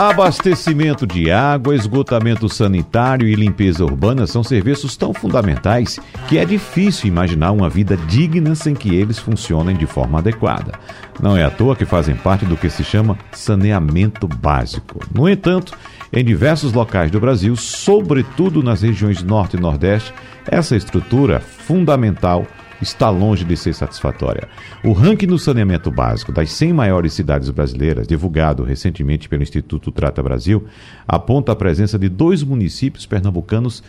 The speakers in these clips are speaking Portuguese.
Abastecimento de água, esgotamento sanitário e limpeza urbana são serviços tão fundamentais que é difícil imaginar uma vida digna sem que eles funcionem de forma adequada. Não é à toa que fazem parte do que se chama saneamento básico. No entanto, em diversos locais do Brasil, sobretudo nas regiões Norte e Nordeste, essa estrutura fundamental está longe de ser satisfatória. O ranking do saneamento básico das 100 maiores cidades brasileiras, divulgado recentemente pelo Instituto Trata Brasil, aponta a presença de dois municípios pernambucanos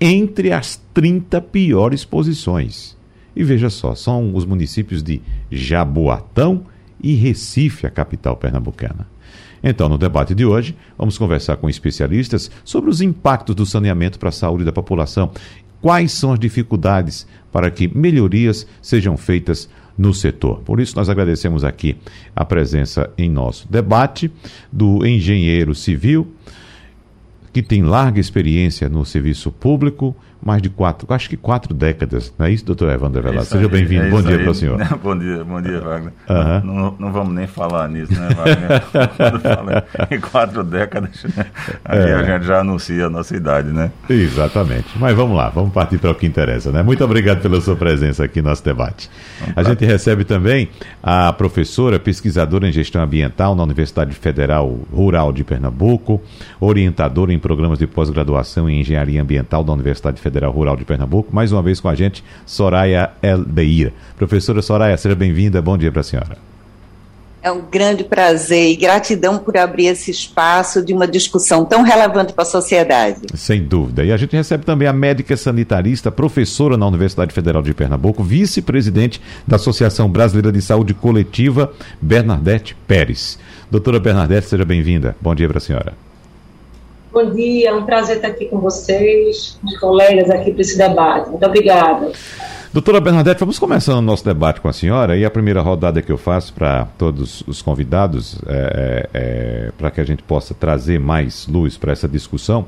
entre as 30 piores posições. E veja só, são os municípios de Jaboatão e Recife, a capital pernambucana. Então, no debate de hoje, vamos conversar com especialistas sobre os impactos do saneamento para a saúde da população quais são as dificuldades para que melhorias sejam feitas no setor. Por isso, nós agradecemos aqui a presença em nosso debate do engenheiro civil, que tem larga experiência no serviço público, mais de quatro, acho que quatro décadas, não é isso, doutor Evandro Velasco? Seja bem-vindo, é bom dia para o senhor. bom dia, bom dia, Wagner. Uhum. Não, não, vamos nem falar nisso, né, Wagner? Quando fala em quatro décadas, né? aí é. a gente já anuncia a nossa idade, né? Exatamente. Mas vamos lá, vamos partir para o que interessa, né? Muito obrigado pela sua presença aqui no nosso debate. a gente recebe também a professora, pesquisadora em gestão ambiental na Universidade Federal Rural de Pernambuco, orientadora em programas de pós-graduação em engenharia ambiental da Universidade Federal Federal Rural de Pernambuco. Mais uma vez com a gente, Soraya Eldeira. Professora Soraya, seja bem-vinda. Bom dia para a senhora. É um grande prazer e gratidão por abrir esse espaço de uma discussão tão relevante para a sociedade. Sem dúvida. E a gente recebe também a médica sanitarista, professora na Universidade Federal de Pernambuco, vice-presidente da Associação Brasileira de Saúde Coletiva, Bernadette Pérez. Doutora Bernadette, seja bem-vinda. Bom dia para a senhora. Bom dia, é um prazer estar aqui com vocês, os colegas aqui para esse debate. Muito obrigada. Doutora Bernadette, vamos começando o nosso debate com a senhora e a primeira rodada que eu faço para todos os convidados, é, é, é, para que a gente possa trazer mais luz para essa discussão,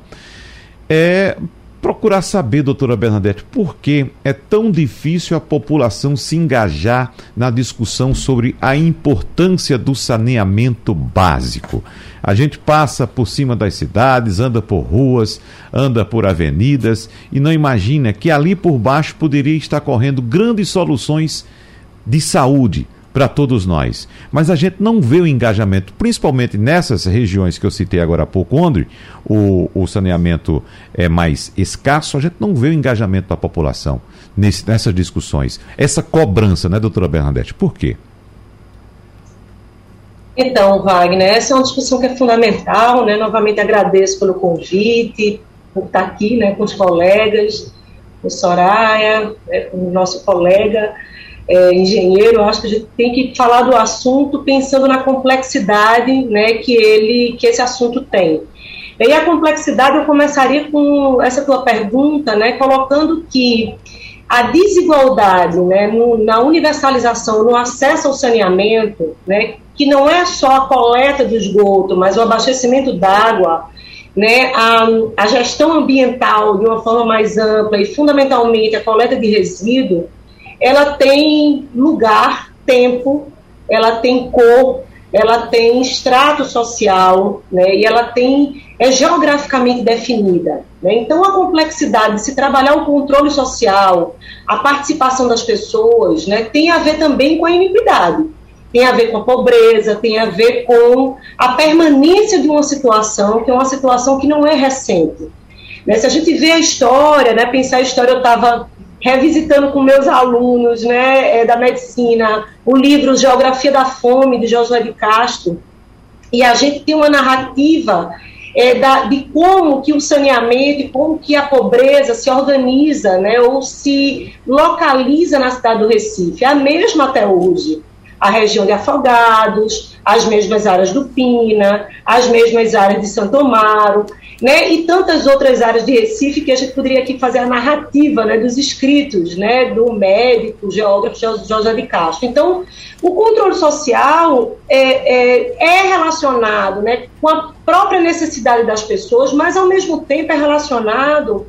é procurar saber, doutora Bernadette, por que é tão difícil a população se engajar na discussão sobre a importância do saneamento básico. A gente passa por cima das cidades, anda por ruas, anda por avenidas e não imagina que ali por baixo poderia estar correndo grandes soluções de saúde para todos nós. Mas a gente não vê o engajamento, principalmente nessas regiões que eu citei agora há pouco, onde o, o saneamento é mais escasso, a gente não vê o engajamento da população nesse, nessas discussões. Essa cobrança, né, doutora Bernadette? Por quê? Então, Wagner, essa é uma discussão que é fundamental, né? Novamente agradeço pelo convite, por estar aqui, né, com os colegas, o Soraya, né, com o nosso colega é, engenheiro, acho que a gente tem que falar do assunto pensando na complexidade né, que, ele, que esse assunto tem. E a complexidade, eu começaria com essa tua pergunta, né, colocando que a desigualdade né, no, na universalização, no acesso ao saneamento, né, que não é só a coleta do esgoto, mas o abastecimento d'água, né, a, a gestão ambiental de uma forma mais ampla e, fundamentalmente, a coleta de resíduo, ela tem lugar, tempo, ela tem cor, ela tem extrato social, né, e ela tem é geograficamente definida. Né? Então, a complexidade de se trabalhar o controle social, a participação das pessoas, né, tem a ver também com a iniquidade, tem a ver com a pobreza, tem a ver com a permanência de uma situação que é uma situação que não é recente. Né? Se a gente vê a história, né, pensar a história, eu estava revisitando com meus alunos né, é, da medicina o livro Geografia da Fome, de Josué de Castro, e a gente tem uma narrativa é, da, de como que o saneamento e como que a pobreza se organiza né, ou se localiza na cidade do Recife, é a mesma até hoje. A região de Afogados, as mesmas áreas do Pina, as mesmas áreas de Santo Amaro, né, e tantas outras áreas de Recife que a gente poderia aqui fazer a narrativa né, dos escritos né, do médico, geógrafo José de Castro. Então, o controle social é, é, é relacionado né, com a própria necessidade das pessoas, mas ao mesmo tempo é relacionado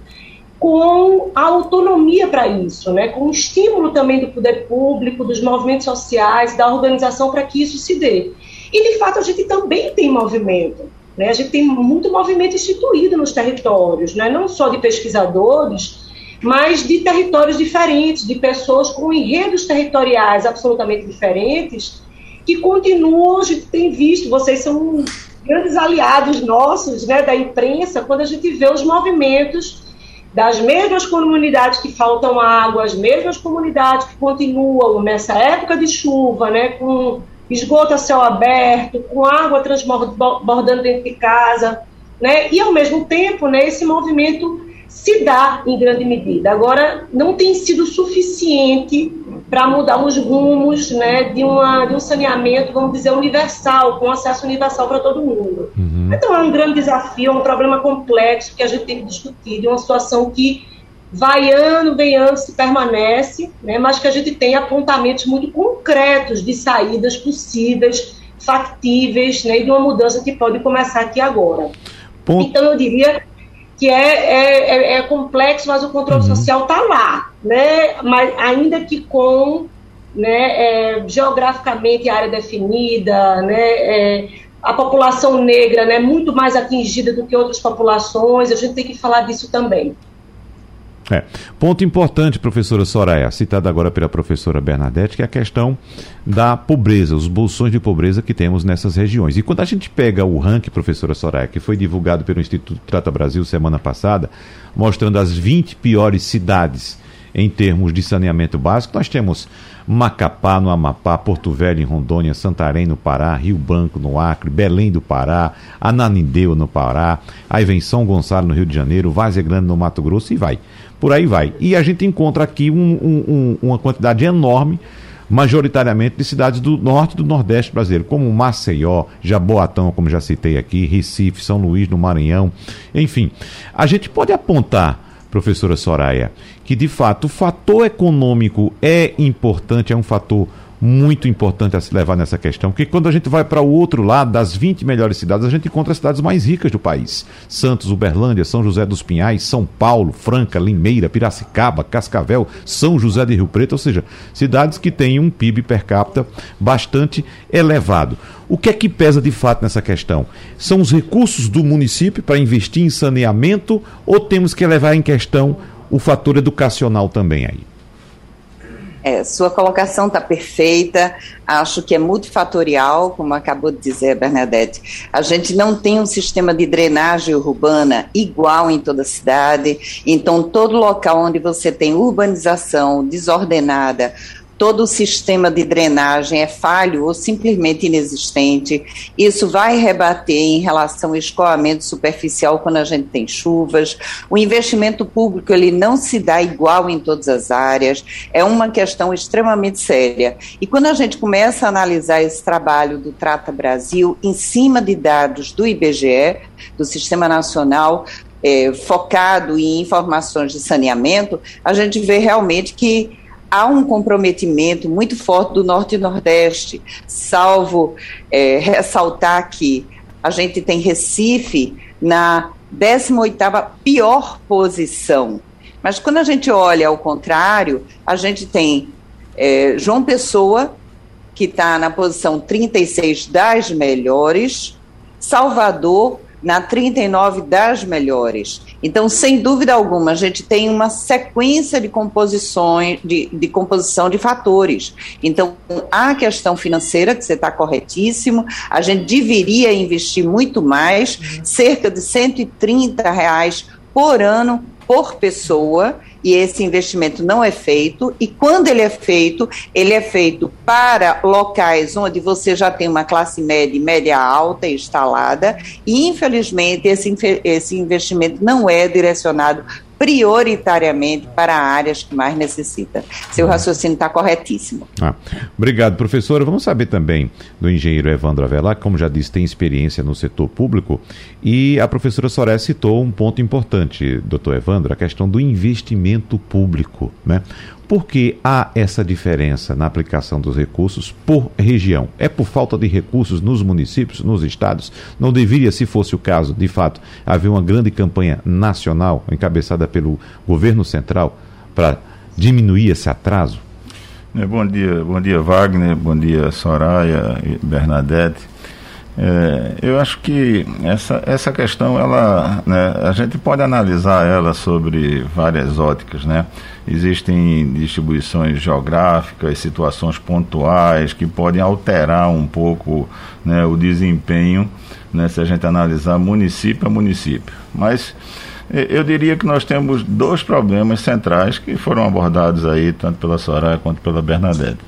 com a autonomia para isso, né, com o estímulo também do poder público, dos movimentos sociais, da organização para que isso se dê. E, de fato, a gente também tem movimento. Né? A gente tem muito movimento instituído nos territórios, né? não só de pesquisadores, mas de territórios diferentes, de pessoas com enredos territoriais absolutamente diferentes, que continuam, a gente tem visto, vocês são grandes aliados nossos, né, da imprensa, quando a gente vê os movimentos das mesmas comunidades que faltam água, as mesmas comunidades que continuam nessa época de chuva, né, com esgoto a céu aberto, com água transbordando dentro de casa, né? E ao mesmo tempo, né, esse movimento se dá em grande medida. Agora, não tem sido suficiente para mudar os rumos, né, de, uma, de um saneamento, vamos dizer, universal, com acesso universal para todo mundo. Uhum. Então, é um grande desafio, é um problema complexo que a gente tem que discutir, de uma situação que vai ano, vem ano, se permanece, né, mas que a gente tem apontamentos muito concretos de saídas possíveis, factíveis, né, e de uma mudança que pode começar aqui agora. Ponto. Então, eu diria que é, é, é, é complexo, mas o controle uhum. social está lá, né, mas ainda que com né, é, geograficamente área definida, né, é, a população negra né, muito mais atingida do que outras populações, a gente tem que falar disso também. É. Ponto importante, professora Soraya, citada agora pela professora Bernadette, que é a questão da pobreza, os bolsões de pobreza que temos nessas regiões. E quando a gente pega o ranking, professora Soraya, que foi divulgado pelo Instituto Trata Brasil semana passada, mostrando as 20 piores cidades em termos de saneamento básico, nós temos Macapá, no Amapá, Porto Velho, em Rondônia, Santarém, no Pará, Rio Branco, no Acre, Belém do Pará, Ananindeu, no Pará, aí vem São Gonçalo, no Rio de Janeiro, Várzea Grande, no Mato Grosso e vai. Por aí vai. E a gente encontra aqui um, um, uma quantidade enorme majoritariamente de cidades do norte e do nordeste brasileiro, como Maceió, Jaboatão, como já citei aqui, Recife, São Luís, no Maranhão, enfim. A gente pode apontar professora Soraya, que de fato o fator econômico é importante, é um fator muito importante a se levar nessa questão, porque quando a gente vai para o outro lado, das 20 melhores cidades, a gente encontra as cidades mais ricas do país. Santos, Uberlândia, São José dos Pinhais, São Paulo, Franca, Limeira, Piracicaba, Cascavel, São José de Rio Preto, ou seja, cidades que têm um PIB per capita bastante elevado. O que é que pesa de fato nessa questão? São os recursos do município para investir em saneamento ou temos que levar em questão o fator educacional também aí? É, sua colocação está perfeita, acho que é multifatorial, como acabou de dizer a Bernadette. A gente não tem um sistema de drenagem urbana igual em toda a cidade, então todo local onde você tem urbanização desordenada, todo o sistema de drenagem é falho ou simplesmente inexistente. Isso vai rebater em relação ao escoamento superficial quando a gente tem chuvas. O investimento público ele não se dá igual em todas as áreas. É uma questão extremamente séria. E quando a gente começa a analisar esse trabalho do Trata Brasil em cima de dados do IBGE, do Sistema Nacional é, focado em informações de saneamento, a gente vê realmente que há um comprometimento muito forte do Norte e Nordeste, salvo é, ressaltar que a gente tem Recife na 18ª pior posição. Mas quando a gente olha ao contrário, a gente tem é, João Pessoa, que está na posição 36 das melhores, Salvador, na 39 das melhores. Então, sem dúvida alguma, a gente tem uma sequência de composições, de, de composição de fatores. Então, a questão financeira, que você está corretíssimo, a gente deveria investir muito mais, cerca de 130 reais por ano por pessoa e esse investimento não é feito. E quando ele é feito, ele é feito para locais onde você já tem uma classe média e média alta instalada, e infelizmente esse, esse investimento não é direcionado prioritariamente para áreas que mais necessitam. Seu raciocínio está corretíssimo. Ah, obrigado, professora. Vamos saber também do engenheiro Evandro Avelar, que, como já disse, tem experiência no setor público. E a professora Soraya citou um ponto importante, doutor Evandro, a questão do investimento público. Né? Por que há essa diferença na aplicação dos recursos por região? É por falta de recursos nos municípios, nos estados? Não deveria, se fosse o caso, de fato, haver uma grande campanha nacional encabeçada pelo governo central para diminuir esse atraso? É, bom dia, bom dia Wagner, bom dia Soraya Bernadette. É, eu acho que essa, essa questão, ela, né, a gente pode analisar ela sobre várias óticas, né? Existem distribuições geográficas, situações pontuais que podem alterar um pouco né, o desempenho, né, se a gente analisar município a município. Mas eu diria que nós temos dois problemas centrais que foram abordados aí, tanto pela Soraya quanto pela Bernadette.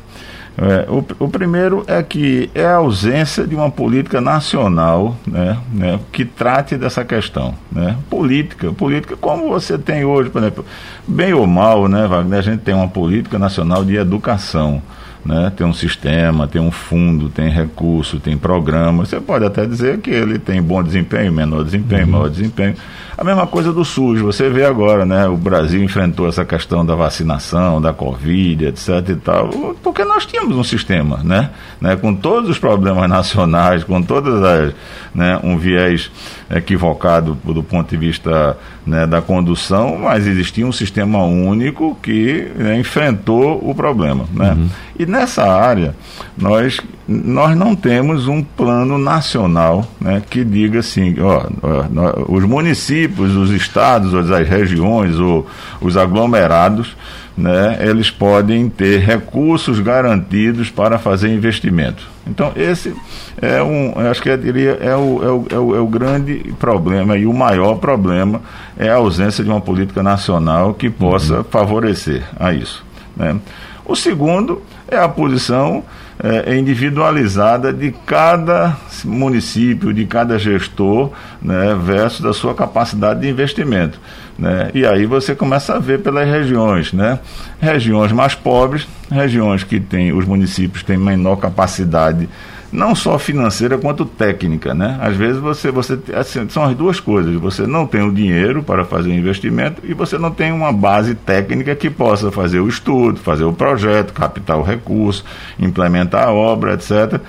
É, o, o, primeiro é que é a ausência de uma política nacional né, né, que trate dessa questão. Né? Política, política como você tem hoje, por exemplo, bem ou mal, né, Wagner, a gente tem uma política nacional de educação. Né? Tem um sistema, tem um fundo, tem recurso, tem programa. Você pode até dizer que ele tem bom desempenho, menor desempenho, uhum. maior desempenho. A mesma coisa do SUS, você vê agora, né? O Brasil enfrentou essa questão da vacinação, da Covid, etc e tal, porque nós tínhamos um sistema, né? né? Com todos os problemas nacionais, com todas as, né? um viés equivocado do ponto de vista né, da condução, mas existia um sistema único que né, enfrentou o problema, né? Uhum. E nessa área, nós, nós não temos um plano nacional né, que diga assim, ó, ó, os municípios, os estados, as regiões, ou os aglomerados, né, eles podem ter recursos garantidos para fazer investimento. Então, esse é um, acho que eu diria, é o, é, o, é, o, é o grande problema e o maior problema é a ausência de uma política nacional que possa uhum. favorecer a isso. Né? O segundo é a posição é, individualizada de cada município, de cada gestor, né, versus a sua capacidade de investimento. Né? E aí você começa a ver pelas regiões, né? Regiões mais pobres, regiões que têm, os municípios têm menor capacidade não só financeira quanto técnica, né? Às vezes você, você assim, são as duas coisas. Você não tem o dinheiro para fazer o investimento e você não tem uma base técnica que possa fazer o estudo, fazer o projeto, captar o recurso, implementar a obra, etc.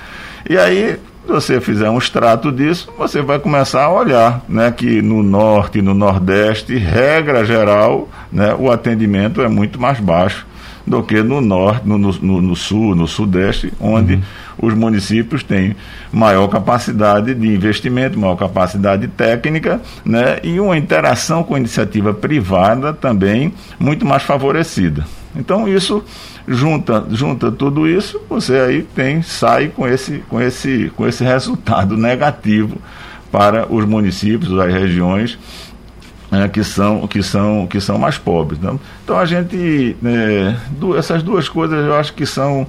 E aí se você fizer um extrato disso, você vai começar a olhar né, que no norte e no nordeste, regra geral, né, o atendimento é muito mais baixo do que no norte, no, no, no sul, no sudeste, onde uhum. os municípios têm maior capacidade de investimento, maior capacidade técnica, né, e uma interação com a iniciativa privada também muito mais favorecida. Então isso junta, junta tudo isso, você aí tem sai com esse com esse com esse resultado negativo para os municípios, as regiões é, que são que são que são mais pobres. Né? Então a gente é, essas duas coisas eu acho que são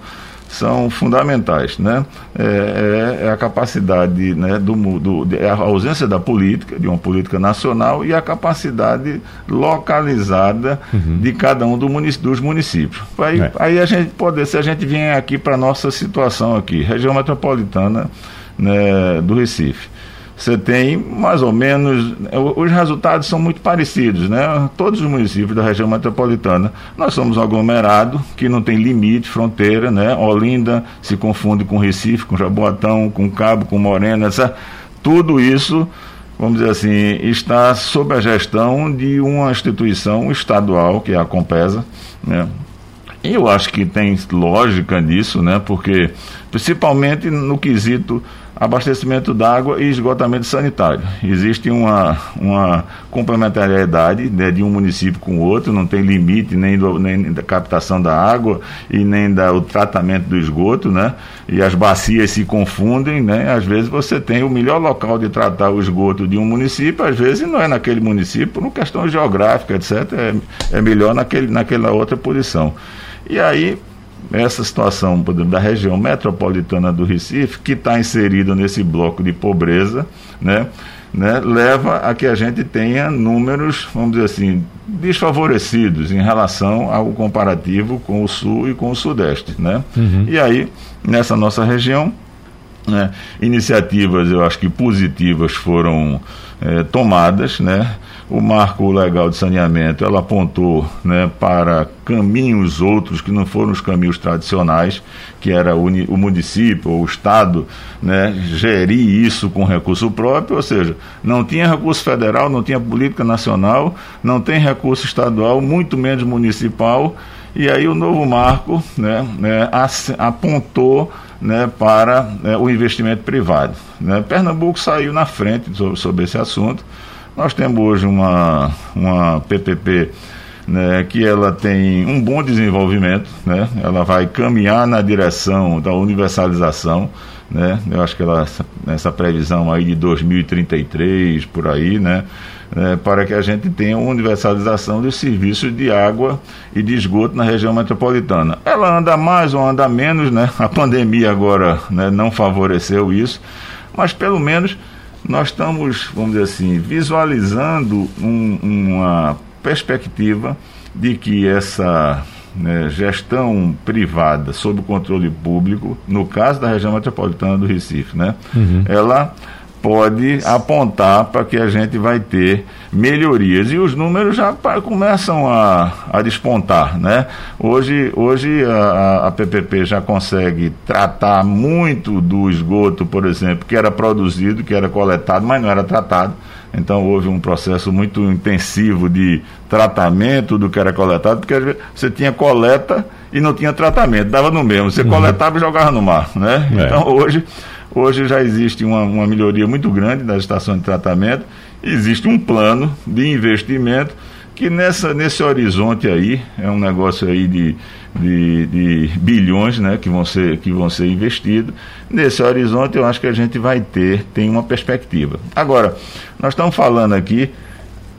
são fundamentais, né? É, é, é a capacidade, né, do, do é a ausência da política, de uma política nacional e a capacidade localizada uhum. de cada um do munic dos municípios. Aí, é. aí a gente pode, se a gente vier aqui para nossa situação aqui, região metropolitana né, do Recife você tem mais ou menos. Os resultados são muito parecidos, né? Todos os municípios da região metropolitana. Nós somos um aglomerado que não tem limite, fronteira, né? Olinda se confunde com Recife, com Jaboatão, com Cabo, com Morena, etc. Tudo isso, vamos dizer assim, está sob a gestão de uma instituição estadual, que é a Compesa, né? Eu acho que tem lógica nisso, né? Porque, principalmente no quesito abastecimento d'água e esgotamento sanitário. Existe uma, uma complementariedade né, de um município com o outro, não tem limite nem, do, nem da captação da água e nem da, o tratamento do esgoto, né? E as bacias se confundem, né? Às vezes você tem o melhor local de tratar o esgoto de um município, às vezes não é naquele município, por uma questão geográfica, etc. É, é melhor naquele, naquela outra posição. E aí essa situação exemplo, da região metropolitana do Recife, que está inserida nesse bloco de pobreza, né, né, leva a que a gente tenha números, vamos dizer assim, desfavorecidos em relação ao comparativo com o sul e com o sudeste, né? Uhum. E aí, nessa nossa região, né, iniciativas, eu acho que positivas foram é, tomadas, né? O marco legal de saneamento, ela apontou né, para caminhos outros que não foram os caminhos tradicionais, que era o, município ou o Estado né, gerir isso com recurso próprio, ou seja, não tinha recurso federal, não tinha política nacional, não tem recurso estadual, muito menos municipal, e aí o novo marco né, né, apontou né, para né, o investimento privado. Né? Pernambuco saiu na frente sobre, sobre, esse assunto. Nós temos hoje uma, uma PPP né, que ela tem um bom desenvolvimento, né? ela vai caminhar na direção da universalização. Né? Eu acho que ela, essa, previsão aí de 2033, por aí, né? é, para que a gente tenha universalização dos serviços de água e de esgoto na região metropolitana. Ela anda mais ou anda menos, né? A pandemia agora né, não favoreceu isso, mas pelo menos nós estamos, vamos dizer assim, visualizando um, uma perspectiva de que essa né, gestão privada sob controle público, no caso da região metropolitana do Recife, né, uhum. ela pode apontar para que a gente vai ter melhorias e os números já começam a, a despontar, né? Hoje, hoje a, a PPP já consegue tratar muito do esgoto, por exemplo, que era produzido, que era coletado, mas não era tratado. Então houve um processo muito intensivo de tratamento do que era coletado, porque você tinha coleta e não tinha tratamento, dava no mesmo. Você uhum. coletava e jogava no mar, né? É. Então hoje Hoje já existe uma, uma melhoria muito grande das estações de tratamento, existe um plano de investimento que nessa, nesse horizonte aí, é um negócio aí de, de, de, bilhões né, que, vão ser, que vão ser investidos. Nesse horizonte eu acho que a gente vai ter, tem uma perspectiva. Agora, nós estamos falando aqui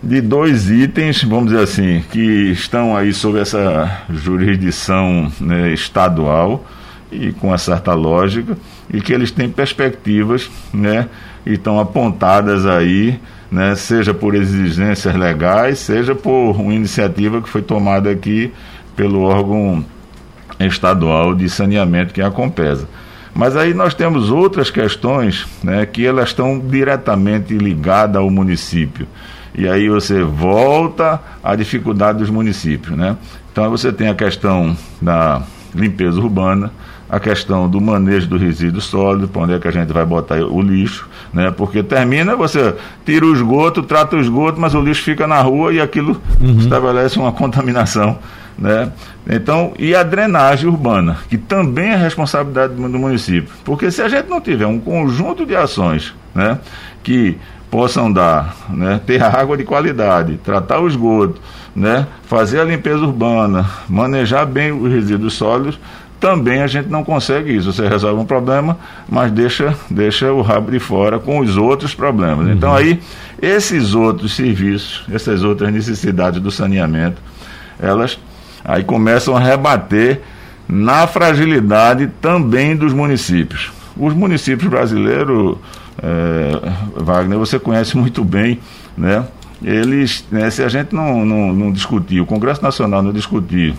de dois itens, vamos dizer assim, que estão aí sob essa jurisdição né, estadual e com uma certa lógica e que eles têm perspectivas, né, e estão apontadas aí, né, seja por exigências legais, seja por uma iniciativa que foi tomada aqui pelo órgão estadual de saneamento que é a Compesa. Mas aí nós temos outras questões, né, que elas estão diretamente ligadas ao município. E aí você volta à dificuldade dos municípios, né? Então você tem a questão da limpeza urbana, a questão do manejo do resíduo sólido, para onde é que a gente vai botar o lixo, né? Porque termina, você tira o esgoto, trata o esgoto, mas o lixo fica na rua e aquilo uhum. estabelece uma contaminação, né? Então, e a drenagem urbana, que também é responsabilidade do município. Porque se a gente não tiver um conjunto de ações, né, que possam dar, né, ter água de qualidade, tratar o esgoto, né, fazer a limpeza urbana, manejar bem os resíduos sólidos, também a gente não consegue isso. Você resolve um problema, mas deixa, deixa o rabo de fora com os outros problemas. Uhum. Então aí, esses outros serviços, essas outras necessidades do saneamento, elas aí começam a rebater na fragilidade também dos municípios. Os municípios brasileiros, é, Wagner, você conhece muito bem, né? Eles, né, se a gente não, não, não discutir, o Congresso Nacional não discutir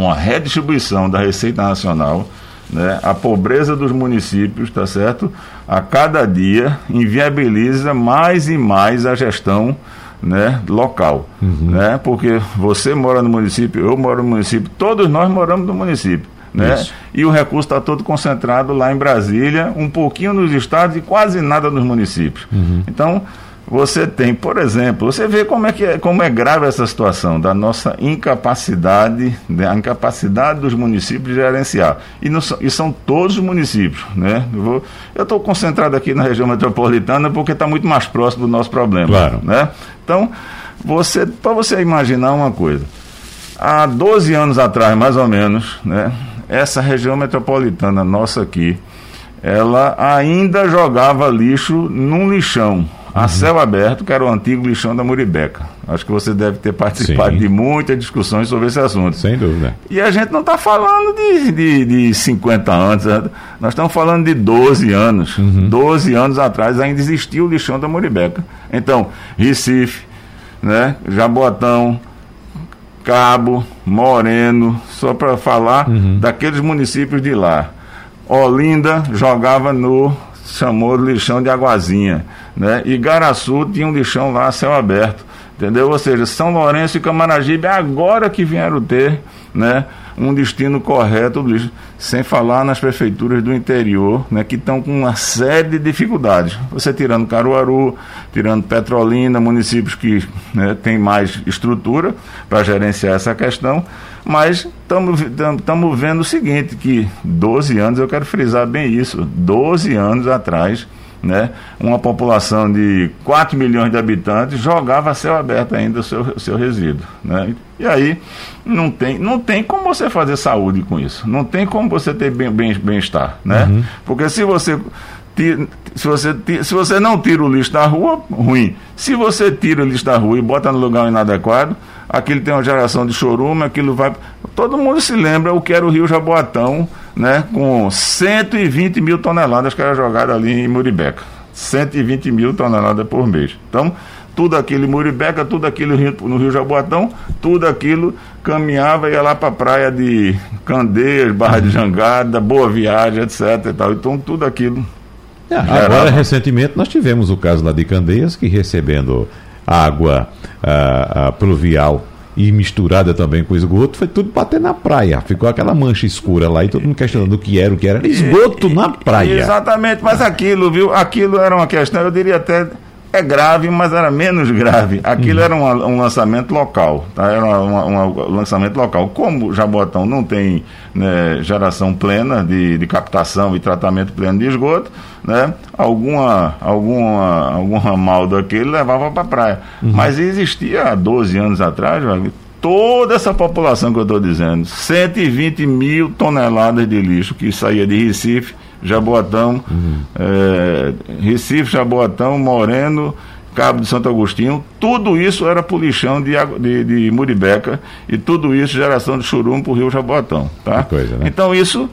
uma redistribuição da Receita Nacional, né, a pobreza dos municípios, tá certo? A cada dia inviabiliza mais e mais a gestão né, local, uhum. né? Porque você mora no município, eu moro no município, todos nós moramos no município. Né? E o recurso está todo concentrado lá em Brasília, um pouquinho nos estados e quase nada nos municípios. Uhum. Então, você tem, por exemplo, você vê como é, que é, como é grave essa situação da nossa incapacidade, né, a incapacidade dos municípios de gerenciar. E, não, e são todos os municípios. Né? Eu estou concentrado aqui na região metropolitana porque está muito mais próximo do nosso problema. Claro. Né? Então, você, para você imaginar uma coisa, há 12 anos atrás, mais ou menos, né, essa região metropolitana nossa aqui, ela ainda jogava lixo num lixão a céu aberto, que era o antigo lixão da Muribeca. Acho que você deve ter participado Sim. de muitas discussões sobre esse assunto. Sem dúvida. E a gente não está falando de, de, de 50 anos, né? nós estamos falando de 12 anos. Uhum. 12 anos atrás ainda existia o lixão da Muribeca. Então, Recife, né? Jaboatão, Cabo, Moreno, só para falar uhum. daqueles municípios de lá. Olinda jogava no chamou lixão de Aguazinha, né? E Garaçu tinha um lixão lá a céu aberto, entendeu? Ou seja, São Lourenço e Camaragibe agora que vieram ter, né? um destino correto do lixo, sem falar nas prefeituras do interior, né, que estão com uma série de dificuldades. Você tirando Caruaru, tirando Petrolina, municípios que né, têm mais estrutura para gerenciar essa questão, mas estamos vendo o seguinte, que 12 anos, eu quero frisar bem isso, 12 anos atrás, né, uma população de 4 milhões de habitantes jogava a céu aberto ainda o seu, seu resíduo. Né? E aí não tem, não tem como você fazer saúde com isso. Não tem como você ter bem-estar. Bem, bem né? Uhum. Porque se você se você, se você não tira o lixo da rua, ruim. Se você tira o lixo da rua e bota no lugar inadequado, aquilo tem uma geração de chorume, aquilo vai. Todo mundo se lembra o que era o Rio Jaboatão, né? Com 120 mil toneladas que era jogado ali em Muribeca. 120 mil toneladas por mês. Então, tudo aquilo em Muribeca, tudo aquilo no Rio Jaboatão, tudo aquilo caminhava e ia lá para a praia de Candeias, Barra de Jangada, Boa Viagem, etc. E tal. Então, tudo aquilo é, agora, recentemente, nós tivemos o caso lá de Candeias, que recebendo água ah, ah, pluvial e misturada também com esgoto, foi tudo bater na praia. Ficou aquela mancha escura lá e todo mundo questionando o que era, o que era. Esgoto na praia. Exatamente, mas aquilo, viu? Aquilo era uma questão, eu diria até é grave, mas era menos grave. Aquilo uhum. era um, um, lançamento local, tá? Era um lançamento local. Como Jabotão não tem né, geração plena de, de, captação e tratamento pleno de esgoto, né? Alguma, alguma, algum ramal daquele levava para a praia. Uhum. Mas existia há 12 anos atrás, toda essa população que eu estou dizendo, 120 mil toneladas de lixo que saía de Recife Jaboatão, uhum. é, Recife, Jaboatão, Moreno, Cabo de Santo Agostinho, tudo isso era por lixão de, de, de Muribeca e tudo isso geração de churume para o Rio Jaboatão. Tá? Coisa, né? Então isso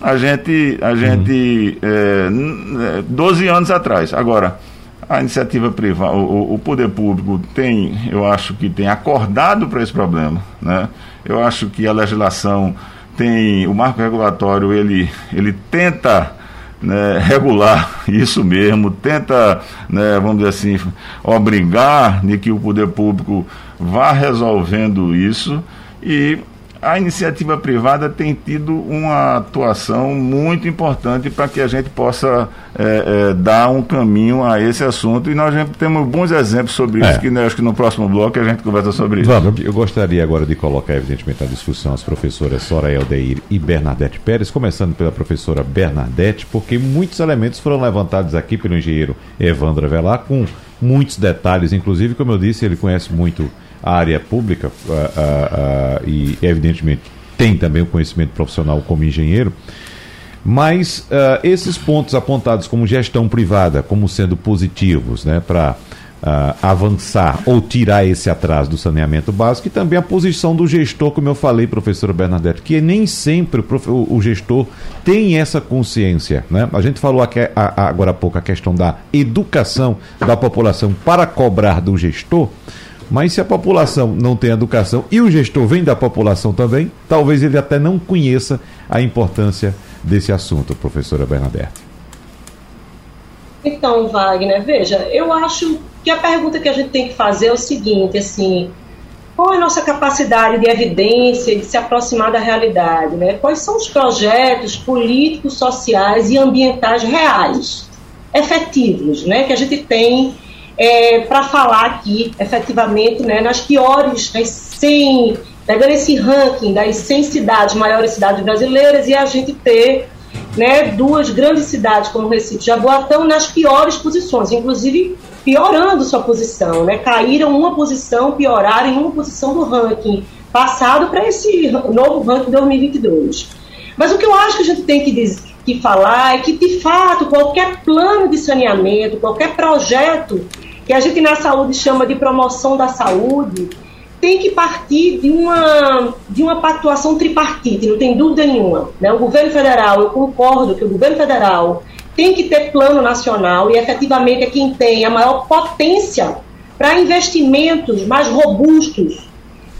a gente, a gente uhum. é, 12 anos atrás. Agora, a iniciativa privada, o, o, poder público tem, eu acho que tem acordado para esse problema. Né? Eu acho que a legislação tem o marco regulatório ele, ele tenta né, regular isso mesmo, tenta, né, vamos dizer assim, obrigar de que o poder público vá resolvendo isso e a iniciativa privada tem tido uma atuação muito importante para que a gente possa é, é, dar um caminho a esse assunto e nós temos bons exemplos sobre isso, é. que né, acho que no próximo bloco a gente conversa sobre isso. Vamos, eu gostaria agora de colocar, evidentemente, na discussão as professoras Soraya Aldeir e Bernadette Pérez, começando pela professora Bernadette, porque muitos elementos foram levantados aqui pelo engenheiro Evandro Velar, com muitos detalhes, inclusive, como eu disse, ele conhece muito a área pública uh, uh, uh, e, evidentemente, tem também o conhecimento profissional como engenheiro. Mas esses pontos apontados como gestão privada, como sendo positivos né, para avançar ou tirar esse atraso do saneamento básico, e também a posição do gestor, como eu falei, professora Bernadette, que nem sempre o, o gestor tem essa consciência. Né? A gente falou aqui, a, agora há pouco a questão da educação da população para cobrar do gestor. Mas se a população não tem educação e o gestor vem da população também, talvez ele até não conheça a importância desse assunto, professora Bernadette. Então, Wagner, veja, eu acho que a pergunta que a gente tem que fazer é o seguinte, assim, qual é a nossa capacidade de evidência de se aproximar da realidade, né? Quais são os projetos políticos, sociais e ambientais reais, efetivos, né, que a gente tem é, para falar aqui, efetivamente, né, nas piores, nas 100, pegando esse ranking das 100 cidades, maiores cidades brasileiras, e a gente ter né, duas grandes cidades como Recife e Jaboatão nas piores posições, inclusive piorando sua posição, né, caíram uma posição, pioraram em uma posição do ranking passado para esse novo ranking 2022. Mas o que eu acho que a gente tem que, dizer, que falar é que, de fato, qualquer plano de saneamento, qualquer projeto que a gente na saúde chama de promoção da saúde, tem que partir de uma, de uma pactuação tripartite, não tem dúvida nenhuma. Né? O governo federal, eu concordo que o governo federal tem que ter plano nacional e efetivamente é quem tem a maior potência para investimentos mais robustos,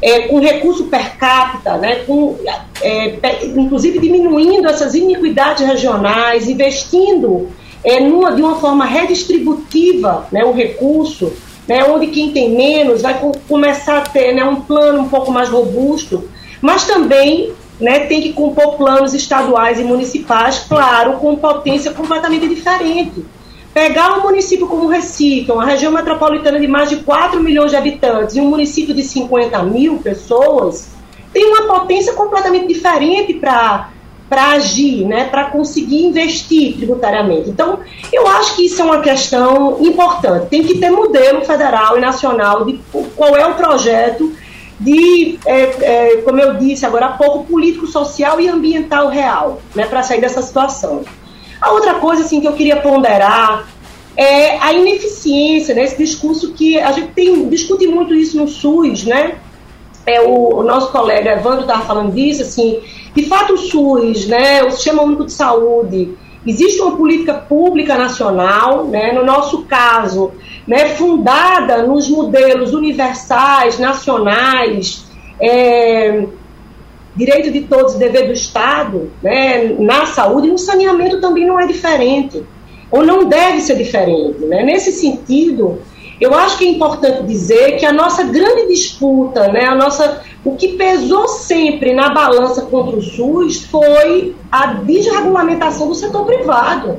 é, com recurso per capita, né, com, é, inclusive diminuindo essas iniquidades regionais, investindo é, numa, de uma forma redistributiva né, o recurso, né, onde quem tem menos vai começar a ter né, um plano um pouco mais robusto, mas também né, tem que compor planos estaduais e municipais, claro, com potência completamente diferente. Pegar um município como Recife, uma região metropolitana de mais de 4 milhões de habitantes, e um município de 50 mil pessoas, tem uma potência completamente diferente para para agir, né, para conseguir investir tributariamente. Então, eu acho que isso é uma questão importante. Tem que ter modelo federal e nacional de qual é o projeto de, é, é, como eu disse agora há pouco, político, social e ambiental real, né, para sair dessa situação. A outra coisa assim, que eu queria ponderar é a ineficiência, né, esse discurso que a gente tem, discute muito isso no SUS, né? É, o, o nosso colega Evandro estava falando disso, assim, de fato o SUS, né, o Sistema Único de Saúde, existe uma política pública nacional, né, no nosso caso, né, fundada nos modelos universais, nacionais, é, direito de todos dever do Estado, né, na saúde, e no saneamento também não é diferente, ou não deve ser diferente. Né? Nesse sentido, eu acho que é importante dizer que a nossa grande disputa, né, a nossa, o que pesou sempre na balança contra o SUS foi a desregulamentação do setor privado.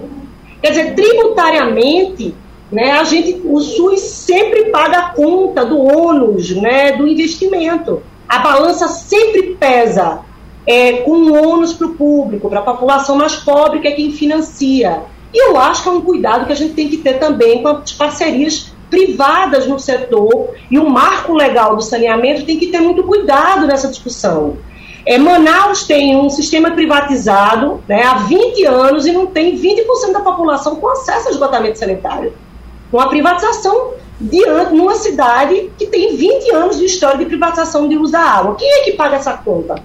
Quer dizer, tributariamente, né, a gente, o SUS sempre paga a conta do ônus né, do investimento. A balança sempre pesa é, com ônus para o público, para a população mais pobre, que é quem financia. E eu acho que é um cuidado que a gente tem que ter também com as parcerias privadas no setor e o marco legal do saneamento tem que ter muito cuidado nessa discussão. É, Manaus tem um sistema privatizado né, há 20 anos e não tem 20% da população com acesso a esgotamento sanitário com a privatização diante numa cidade que tem 20 anos de história de privatização de uso da água. Quem é que paga essa conta?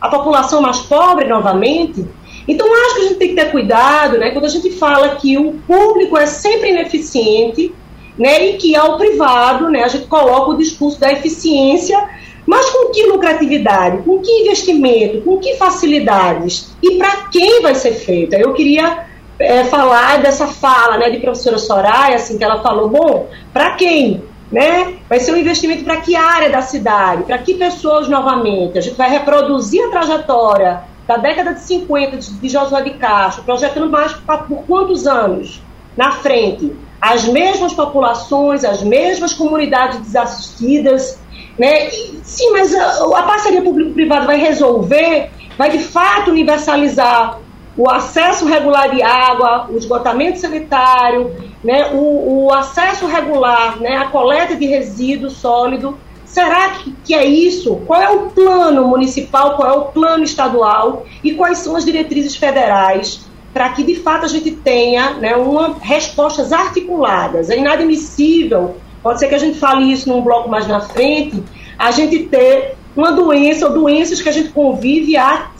A população mais pobre, novamente? Então, acho que a gente tem que ter cuidado, né, quando a gente fala que o público é sempre ineficiente, né, e que ao privado, né, a gente coloca o discurso da eficiência, mas com que lucratividade, com que investimento, com que facilidades e para quem vai ser feita? Eu queria é, falar dessa fala né, de professora Soraya, assim, que ela falou, bom, para quem? Né? Vai ser um investimento para que área da cidade? Para que pessoas novamente? A gente vai reproduzir a trajetória da década de 50 de, de Josué de Castro, projetando mais por quantos anos na frente? As mesmas populações, as mesmas comunidades desassistidas, né? E, sim, mas a, a parceria público-privada vai resolver, vai de fato universalizar o acesso regular de água, o esgotamento sanitário, né, o, o acesso regular né, à coleta de resíduo sólido. Será que, que é isso? Qual é o plano municipal, qual é o plano estadual e quais são as diretrizes federais para que de fato a gente tenha né, uma, respostas articuladas? É inadmissível, pode ser que a gente fale isso num bloco mais na frente, a gente ter uma doença ou doenças que a gente convive há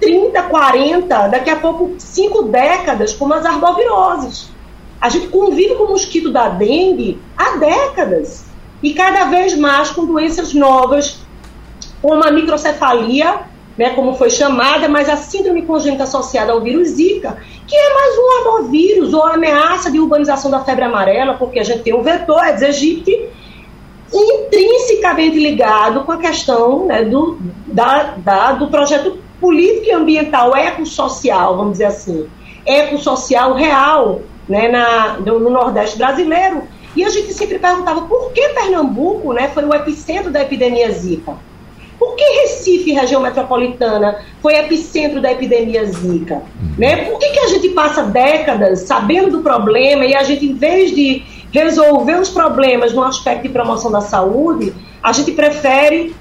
30, 40, daqui a pouco cinco décadas, como as arboviroses. A gente convive com o mosquito da dengue há décadas. E cada vez mais com doenças novas, como a microcefalia, né, como foi chamada, mas a síndrome congênita associada ao vírus Zika, que é mais um arbovírus ou ameaça de urbanização da febre amarela, porque a gente tem um vetor, Aedes aegypti, intrinsecamente ligado com a questão né, do, da, da, do projeto política e ambiental ecossocial, vamos dizer assim, ecossocial real né, na, no, no Nordeste brasileiro. E a gente sempre perguntava por que Pernambuco né, foi o epicentro da epidemia Zika. Por que Recife, região metropolitana, foi epicentro da epidemia Zika? Né? Por que, que a gente passa décadas sabendo do problema e a gente, em vez de resolver os problemas no aspecto de promoção da saúde, a gente prefere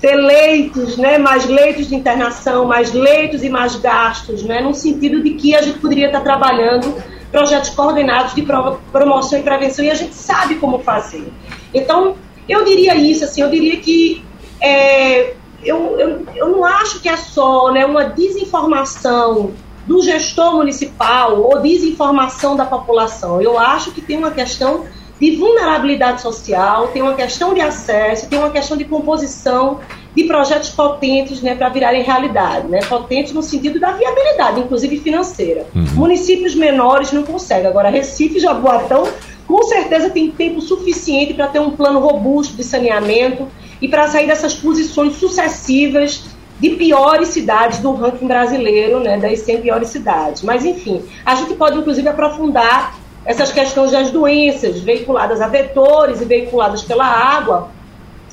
ter leitos, né, mais leitos de internação, mais leitos e mais gastos, né, no sentido de que a gente poderia estar trabalhando projetos coordenados de promoção e prevenção e a gente sabe como fazer. Então, eu diria isso, assim, eu diria que é, eu, eu, eu não acho que é só né, uma desinformação do gestor municipal ou desinformação da população. Eu acho que tem uma questão de vulnerabilidade social, tem uma questão de acesso, tem uma questão de composição de projetos potentes né, para virarem realidade, né? potentes no sentido da viabilidade, inclusive financeira. Uhum. Municípios menores não conseguem. Agora, Recife e Jaboatão, com certeza, tem tempo suficiente para ter um plano robusto de saneamento e para sair dessas posições sucessivas de piores cidades do ranking brasileiro, né, das 100 piores cidades. Mas, enfim, a gente pode, inclusive, aprofundar essas questões das doenças veiculadas a vetores e veiculadas pela água,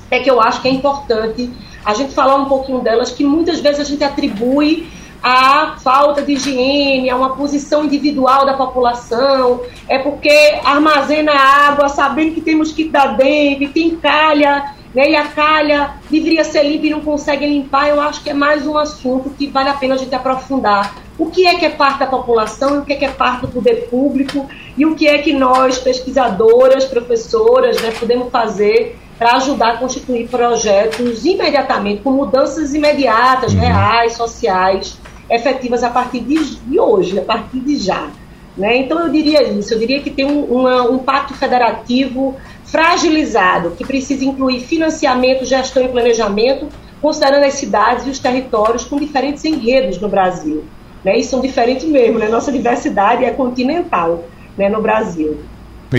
é que eu acho que é importante a gente falar um pouquinho delas, que muitas vezes a gente atribui a falta de higiene, a uma posição individual da população, é porque armazena água sabendo que tem mosquito da dengue, tem calha, né, e a calha deveria ser limpa e não consegue limpar, eu acho que é mais um assunto que vale a pena a gente aprofundar. O que é que é parte da população, o que é que é parte do poder público e o que é que nós, pesquisadoras, professoras, né, podemos fazer para ajudar a constituir projetos imediatamente, com mudanças imediatas, uhum. reais, sociais, efetivas a partir de, de, hoje, a partir de já. Né? Então, eu diria isso, eu diria que tem um, uma, um pacto federativo fragilizado, que precisa incluir financiamento, gestão e planejamento, considerando as cidades e os territórios com diferentes enredos no Brasil. Né? E são diferentes mesmo, né? nossa diversidade é continental né, no Brasil.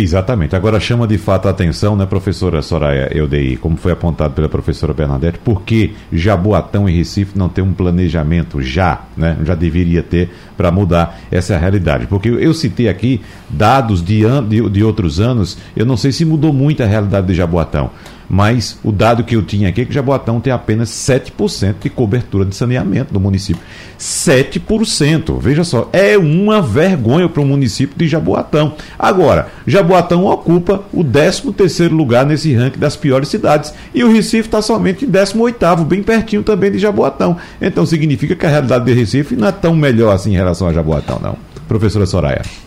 Exatamente. Agora chama de fato a atenção, né, professora Soraya Eudei, como foi apontado pela professora Bernadette, porque Jaboatão e Recife não tem um planejamento já, né, já deveria ter para mudar essa realidade. Porque eu citei aqui dados de, an de, de outros anos, eu não sei se mudou muito a realidade de Jaboatão mas o dado que eu tinha aqui é que Jaboatão tem apenas 7% de cobertura de saneamento do município. 7%. Veja só, é uma vergonha para o município de Jaboatão. Agora, Jaboatão ocupa o 13º lugar nesse ranking das piores cidades e o Recife está somente em 18º, bem pertinho também de Jaboatão. Então significa que a realidade de Recife não é tão melhor assim em relação a Jaboatão, não. Professora Soraya.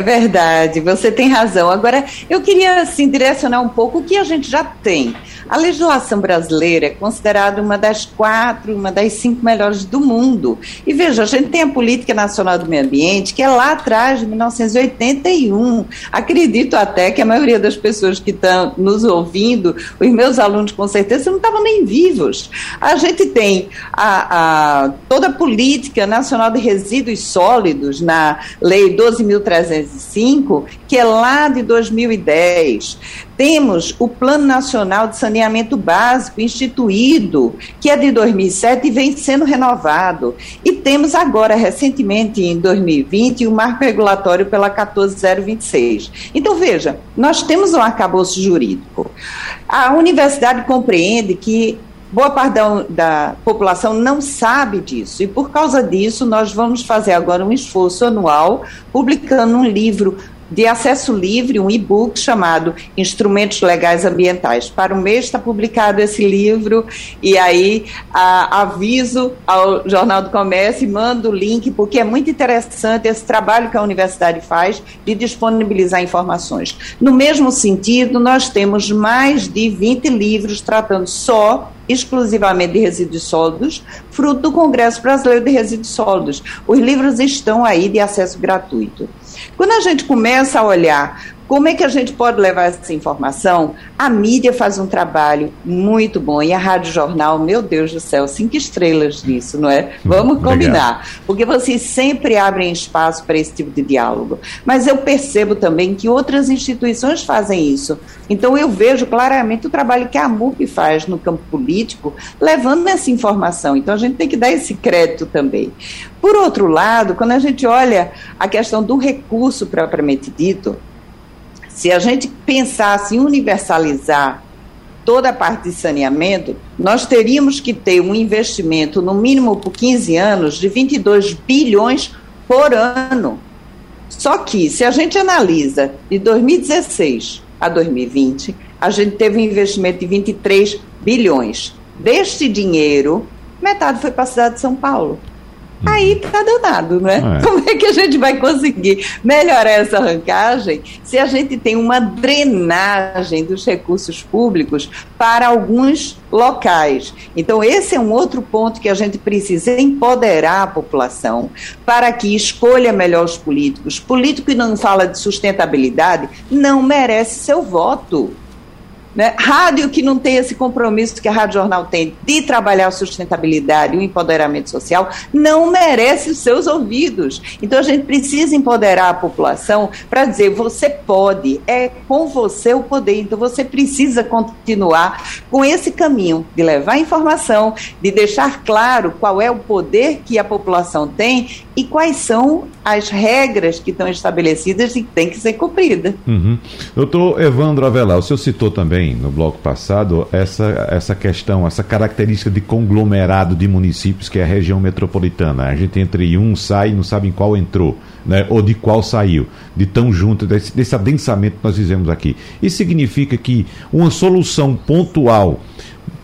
É verdade, você tem razão. Agora, eu queria assim, direcionar um pouco o que a gente já tem. A legislação brasileira é considerada uma das quatro, uma das cinco melhores do mundo. E veja, a gente tem a Política Nacional do Meio Ambiente, que é lá atrás, de 1981. Acredito até que a maioria das pessoas que estão nos ouvindo, os meus alunos com certeza, não estavam nem vivos. A gente tem a, a, toda a Política Nacional de Resíduos Sólidos, na Lei 12.305, que é lá de 2010. Temos o Plano Nacional de Saneamento Básico instituído, que é de 2007 e vem sendo renovado. E temos agora, recentemente, em 2020, o marco regulatório pela 14026. Então, veja, nós temos um arcabouço jurídico. A universidade compreende que boa parte da, da, população não sabe disso. E por causa disso, nós vamos fazer agora um esforço anual, publicando um livro de acesso livre, um e-book chamado Instrumentos Legais Ambientais. Para o mês está publicado esse livro e aí a, aviso ao Jornal do Comércio e mando o link, porque é muito interessante esse trabalho que a universidade faz de disponibilizar informações. No mesmo sentido, nós temos mais de 20 livros tratando só exclusivamente de resíduos sólidos, fruto do Congresso Brasileiro de Resíduos Sólidos. Os livros estão aí de acesso gratuito. Quando a gente começa a olhar como é que a gente pode levar essa informação? A mídia faz um trabalho muito bom e a Rádio Jornal, meu Deus do céu, cinco estrelas nisso, não é? Vamos combinar, porque vocês sempre abrem espaço para esse tipo de diálogo. Mas eu percebo também que outras instituições fazem isso. Então eu vejo claramente o trabalho que a MUP faz no campo político, levando essa informação. Então a gente tem que dar esse crédito também. Por outro lado, quando a gente olha a questão do recurso propriamente dito, se a gente pensasse em universalizar toda a parte de saneamento, nós teríamos que ter um investimento, no mínimo por 15 anos, de 22 bilhões por ano. Só que, se a gente analisa de 2016 a 2020, a gente teve um investimento de 23 bilhões. Deste dinheiro, metade foi para a cidade de São Paulo. Aí tá danado, né? É. Como é que a gente vai conseguir melhorar essa arrancagem se a gente tem uma drenagem dos recursos públicos para alguns locais? Então, esse é um outro ponto que a gente precisa empoderar a população para que escolha melhor os políticos. Político que não fala de sustentabilidade não merece seu voto. Né? Rádio que não tem esse compromisso que a Rádio Jornal tem de trabalhar a sustentabilidade e o empoderamento social não merece os seus ouvidos. Então a gente precisa empoderar a população para dizer: você pode, é com você o poder. Então você precisa continuar com esse caminho de levar informação, de deixar claro qual é o poder que a população tem e quais são as regras que estão estabelecidas e que têm que ser cumpridas. Uhum. Doutor Evandro Avelar, o senhor citou também no bloco passado essa, essa questão, essa característica de conglomerado de municípios que é a região metropolitana. A gente entra em um, sai e não sabe em qual entrou, né? ou de qual saiu, de tão junto, desse, desse adensamento que nós fizemos aqui. Isso significa que uma solução pontual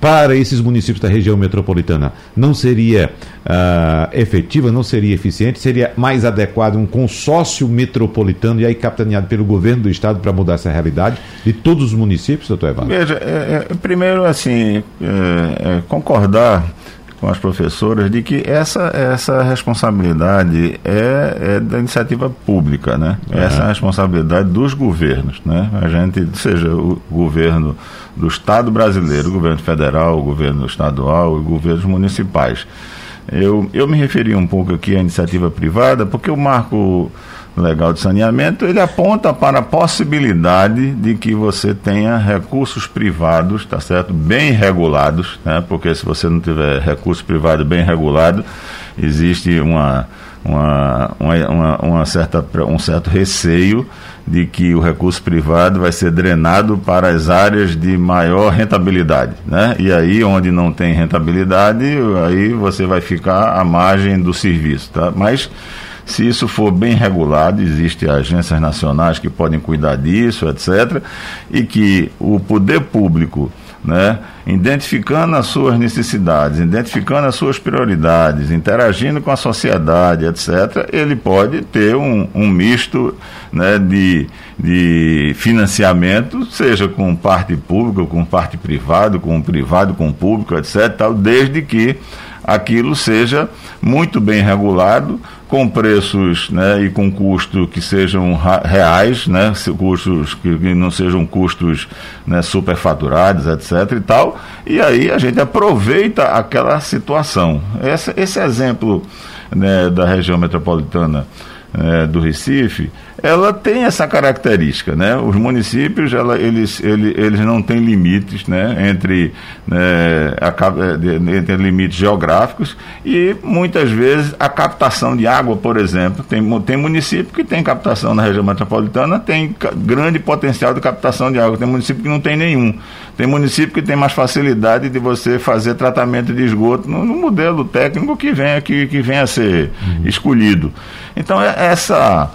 para esses municípios da região metropolitana não seria uh, efetiva, não seria eficiente, seria mais adequado um consórcio metropolitano e aí capitaneado pelo governo do estado para mudar essa realidade de todos os municípios, doutor Evandro? Veja, é, é, primeiro assim, é, é concordar com as professoras de que essa, essa responsabilidade é, é da iniciativa pública, né? Uhum. Essa é a responsabilidade dos governos, né? A gente, seja o governo do Estado brasileiro, o governo federal, o governo estadual e governos municipais. Eu, eu me referi um pouco aqui à iniciativa privada, porque o marco legal de saneamento, ele aponta para a possibilidade de que você tenha recursos privados, tá certo? Bem regulados, né? Porque se você não tiver recurso privado bem regulado, existe uma, uma, uma, uma, certa, um certo receio de que o recurso privado vai ser drenado para as áreas de maior rentabilidade, né? E aí onde não tem rentabilidade, aí você vai ficar à margem do serviço, tá? Mas se isso for bem regulado, existem agências nacionais que podem cuidar disso, etc. E que o poder público, né, identificando as suas necessidades, identificando as suas prioridades, interagindo com a sociedade, etc., ele pode ter um, um misto né, de, de financiamento, seja com parte pública, com parte privada, com privado, com público, etc., tal, desde que aquilo seja muito bem regulado, com preços né, e com custos que sejam reais, né, custos que, não sejam custos né, superfaturados, etc. e tal, e aí a gente aproveita aquela situação. Esse, esse exemplo né, da região metropolitana é, do Recife, ela tem essa característica, né? Os municípios, ela, eles, eles, eles não têm limites, né? Entre, né, a, entre limites geográficos e muitas vezes a captação de água, por exemplo, tem, tem município que tem captação na região metropolitana, tem grande potencial de captação de água, tem município que não tem nenhum, tem município que tem mais facilidade de você fazer tratamento de esgoto no, no modelo técnico que venha, que, que venha a ser uhum. escolhido. Então, é, essa,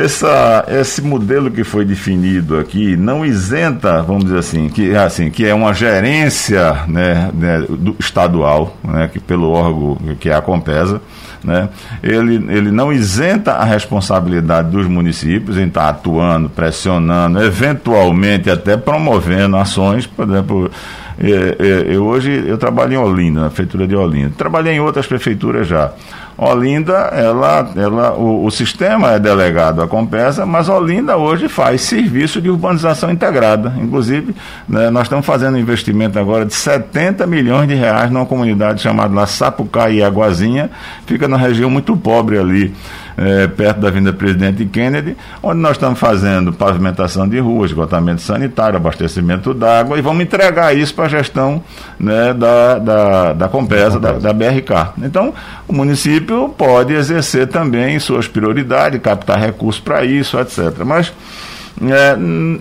essa, esse modelo que foi definido aqui não isenta, vamos dizer assim, que, assim, que é uma gerência né, né, do, estadual, né, que pelo órgão que é a Compesa, né, ele, ele não isenta a responsabilidade dos municípios em estar atuando, pressionando, eventualmente até promovendo ações, por exemplo, é, é, eu hoje eu trabalho em Olinda, na prefeitura de Olinda. Trabalhei em outras prefeituras já. Olinda, ela, ela, o, o, sistema é delegado à Compesa, mas Olinda hoje faz serviço de urbanização integrada. Inclusive, né, nós estamos fazendo um investimento agora de 70 milhões de reais numa comunidade chamada lá Sapucaí e Aguazinha, fica na região muito pobre ali é, perto da Avenida Presidente Kennedy, onde nós estamos fazendo pavimentação de ruas, esgotamento sanitário, abastecimento d'água, e vamos entregar isso para a gestão né, da, da, da Compesa, da, da BRK. Então, o município pode exercer também suas prioridades, captar recursos para isso, etc. Mas é,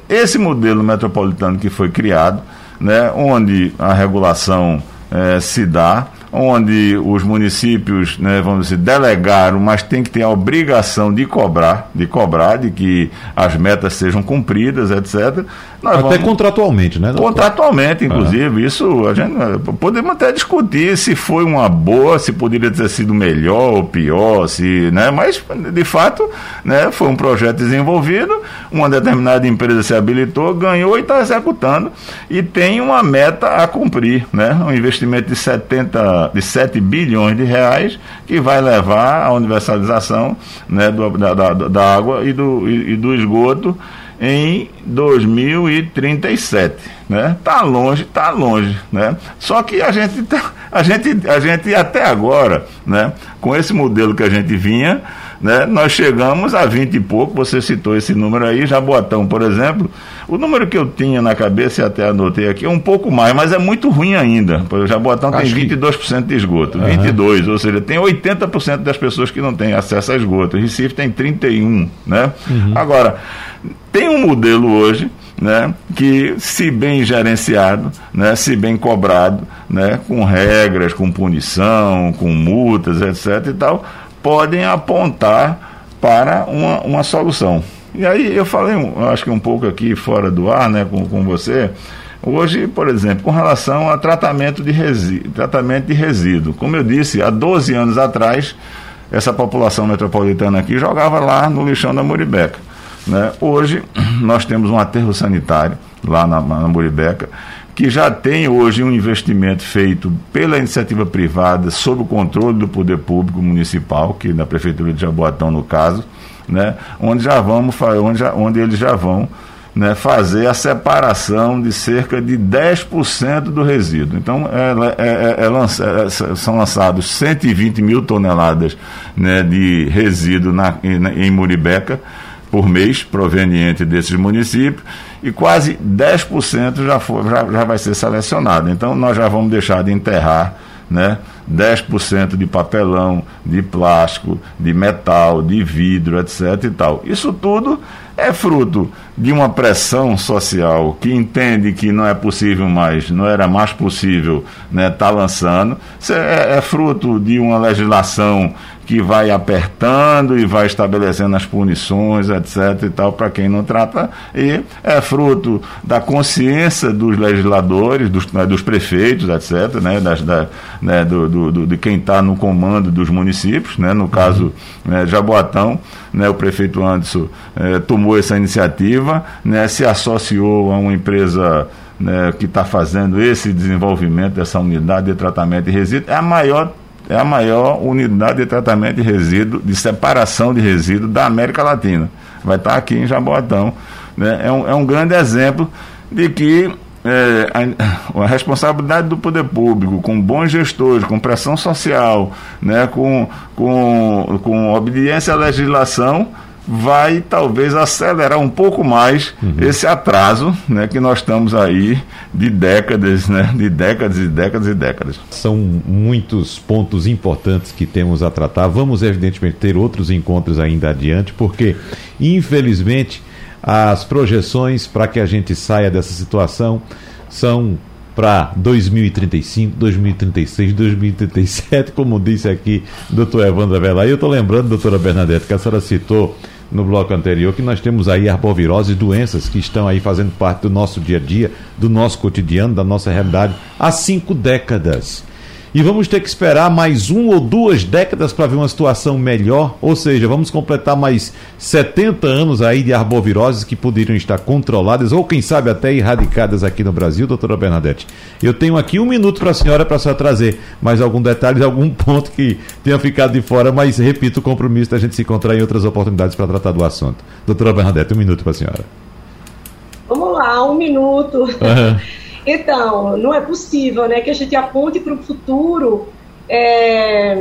esse modelo metropolitano que foi criado, né, onde a regulação é, se dá, onde os municípios, né, vamos dizer, delegaram, mas tem que ter a obrigação de cobrar, de cobrar, de que as metas sejam cumpridas, etc. Nós até vamos... contratualmente, né? Contratualmente, inclusive. Isso a gente podemos até discutir se foi uma boa, se poderia ter sido melhor ou pior, se, né? Mas de fato, né? Foi um projeto desenvolvido, uma determinada empresa se habilitou, ganhou e está executando e tem uma meta a cumprir, né? Um investimento de 70, de 7 bilhões de reais que vai levar à universalização, né? Do, da, da, da água e do, e, e do esgoto em 2037, né? Tá longe, tá longe, né? Só que a gente tá, a gente a gente até agora, né, com esse modelo que a gente vinha, né, nós chegamos a 20 e pouco, você citou esse número aí, Jaboatão, por exemplo, o número que eu tinha na cabeça e até anotei aqui é um pouco mais, mas é muito ruim ainda. O Jaboatão Acho tem 22% de esgoto, uhum. 22, ou seja, tem 80% das pessoas que não têm acesso a esgoto. O Recife tem 31, né? Uhum. Agora, tem um modelo hoje né, que, se bem gerenciado, né, se bem cobrado, né, com regras, com punição, com multas, etc. e tal, podem apontar para uma, uma solução. E aí eu falei, acho que um pouco aqui fora do ar, né, com, com você. Hoje, por exemplo, com relação a tratamento de, resíduo, tratamento de resíduo. Como eu disse, há 12 anos atrás, essa população metropolitana aqui jogava lá no lixão da Muribeca. Né? Hoje, nós temos um aterro sanitário lá na, na Muribeca, que já tem hoje um investimento feito pela iniciativa privada, sob o controle do poder público municipal, que na Prefeitura de Jaboatão, no caso, né? onde, já vamos, onde, já, onde eles já vão né, fazer a separação de cerca de 10% do resíduo. Então, é, é, é, lança, é, são lançados 120 mil toneladas né, de resíduo na, em, em Muribeca por mês, proveniente desses municípios, e quase 10% já, já, já vai ser selecionado. Então, nós já vamos deixar de enterrar né? 10% de papelão, de plástico, de metal, de vidro, etc. e tal. Isso tudo é fruto de uma pressão social que entende que não é possível mais, não era mais possível estar né, tá lançando. É, é fruto de uma legislação que vai apertando e vai estabelecendo as punições, etc. e tal, para quem não trata, e é fruto da consciência dos legisladores, dos, né, dos prefeitos, etc., né, das, da, né, do, do, do, de quem está no comando dos municípios, né, no caso né, Jaboatão, né, o prefeito Anderson eh, tomou essa iniciativa, né, se associou a uma empresa né, que está fazendo esse desenvolvimento dessa unidade de tratamento de resíduos, é a maior é a maior unidade de tratamento de resíduo, de separação de resíduo da América Latina. Vai estar aqui em Jaboatão. Né? É, um, é um grande exemplo de que é, a, a, responsabilidade do poder público, com bons gestores, com pressão social, né, com, com, com obediência à legislação, vai talvez acelerar um pouco mais uhum. esse atraso né, que nós estamos aí de décadas, né, de décadas e décadas e décadas. São muitos pontos importantes que temos a tratar. Vamos, evidentemente, ter outros encontros ainda adiante, porque, infelizmente, as projeções para que a gente saia dessa situação são para 2035, 2036, 2037, como disse aqui o doutor Evandro Avelar. E eu estou lembrando, doutora Bernadette, que a senhora citou no bloco anterior que nós temos aí arboviroses, doenças que estão aí fazendo parte do nosso dia a dia, do nosso cotidiano, da nossa realidade há cinco décadas e vamos ter que esperar mais um ou duas décadas para ver uma situação melhor, ou seja, vamos completar mais 70 anos aí de arboviroses que poderiam estar controladas ou quem sabe até erradicadas aqui no Brasil, doutora Bernadette. Eu tenho aqui um minuto para a senhora para senhora trazer mais algum detalhe, algum ponto que tenha ficado de fora, mas repito o compromisso da gente se encontrar em outras oportunidades para tratar do assunto. Doutora Bernadette, um minuto para a senhora. Vamos lá, um minuto. Uhum. Então, não é possível né, que a gente aponte para o futuro é,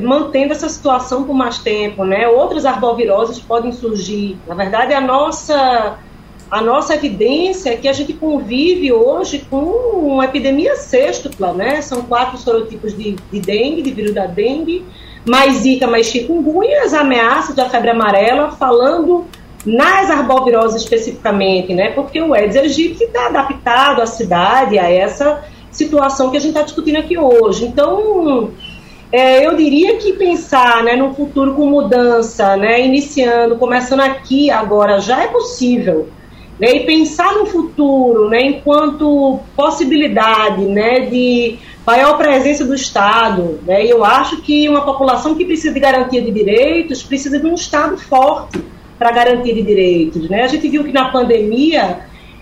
mantendo essa situação por mais tempo. Né? Outras arboviroses podem surgir. Na verdade, a nossa, a nossa evidência é que a gente convive hoje com uma epidemia sextupla. Né? São quatro sorotipos de, de dengue, de vírus da dengue, mais zika, mais chikungunya, as ameaças da febre amarela, falando nas arboviroses especificamente, né? Porque o Aedes aegypti está adaptado à cidade, a essa situação que a gente está discutindo aqui hoje. Então, é, eu diria que pensar né, no futuro com mudança, né, iniciando, começando aqui agora, já é possível. né, e pensar no futuro, né, enquanto possibilidade, né, de maior presença do Estado, né, eu acho que uma população que precisa de garantia de direitos precisa de um Estado forte para garantia de direitos, né? A gente viu que na pandemia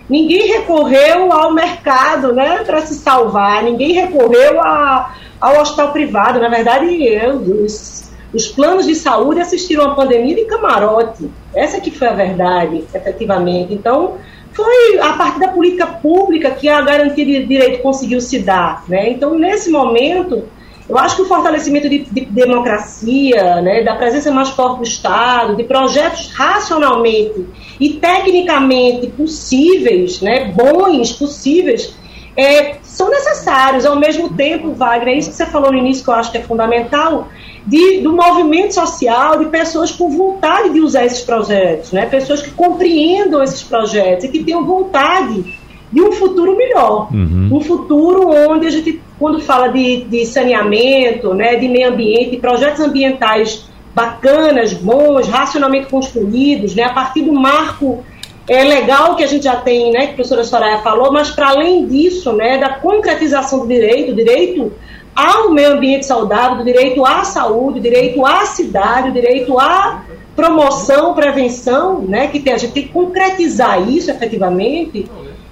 ninguém recorreu ao mercado, né, para se salvar, ninguém recorreu a, ao hospital privado, na verdade, eu, os, os planos de saúde assistiram a pandemia de camarote. Essa que foi a verdade, efetivamente. Então, foi a partir da política pública que a garantia de direito conseguiu se dar. Né? Então, nesse momento, eu acho que o fortalecimento de, de democracia, né, da presença mais forte do Estado, de projetos racionalmente e tecnicamente possíveis, né, bons, possíveis, é, são necessários. Ao mesmo tempo, Wagner, isso que você falou no início que eu acho que é fundamental, de, do movimento social, de pessoas com vontade de usar esses projetos, né? pessoas que compreendam esses projetos e que tenham vontade de um futuro melhor. Uhum. Um futuro onde a gente, quando fala de, de saneamento, né, de meio ambiente, projetos ambientais bacanas, bons, racionalmente construídos, né, a partir do marco é legal que a gente já tem, né, que a professora Soraya falou, mas para além disso, né, da concretização do direito, direito ao meio ambiente saudável, do direito à saúde, direito à cidade, o direito à promoção, prevenção, né, que tem, a gente tem que concretizar isso efetivamente,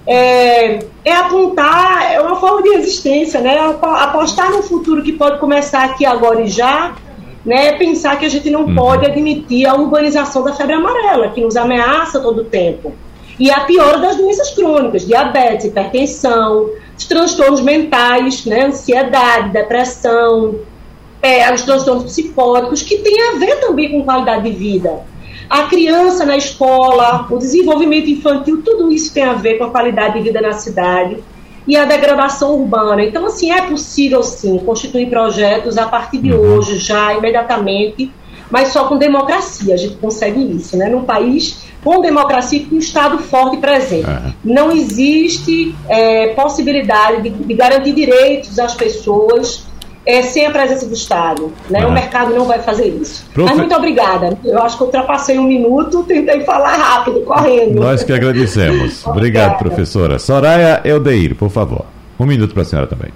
é, é, apontar, é uma forma de existência, né, apostar no futuro que pode começar aqui agora e já, né, pensar que a gente não uhum. pode admitir a urbanização da febre amarela, que nos ameaça todo o tempo. E a pior das doenças crônicas, diabetes, hipertensão, os transtornos mentais, né, ansiedade, depressão, é, os transtornos psicóticos, que tem a ver também com qualidade de vida. A criança na escola, o desenvolvimento infantil, tudo isso tem a ver com a qualidade de vida na cidade e a degradação urbana. Então, assim, é possível sim constituir projetos a partir de uhum. hoje, já imediatamente, mas só com democracia a gente consegue isso, né? Num país com democracia e com Estado forte e presente. Uhum. Não existe é, possibilidade de, de, garantir direitos às pessoas é, sem a presença do Estado. Né? O mercado não vai fazer isso. Profe... Mas muito obrigada. Eu acho que ultrapassei um minuto, tentei falar rápido, correndo. Nós que agradecemos. Obrigado, professora. Soraya Eldeir, por favor. Um minuto para a senhora também.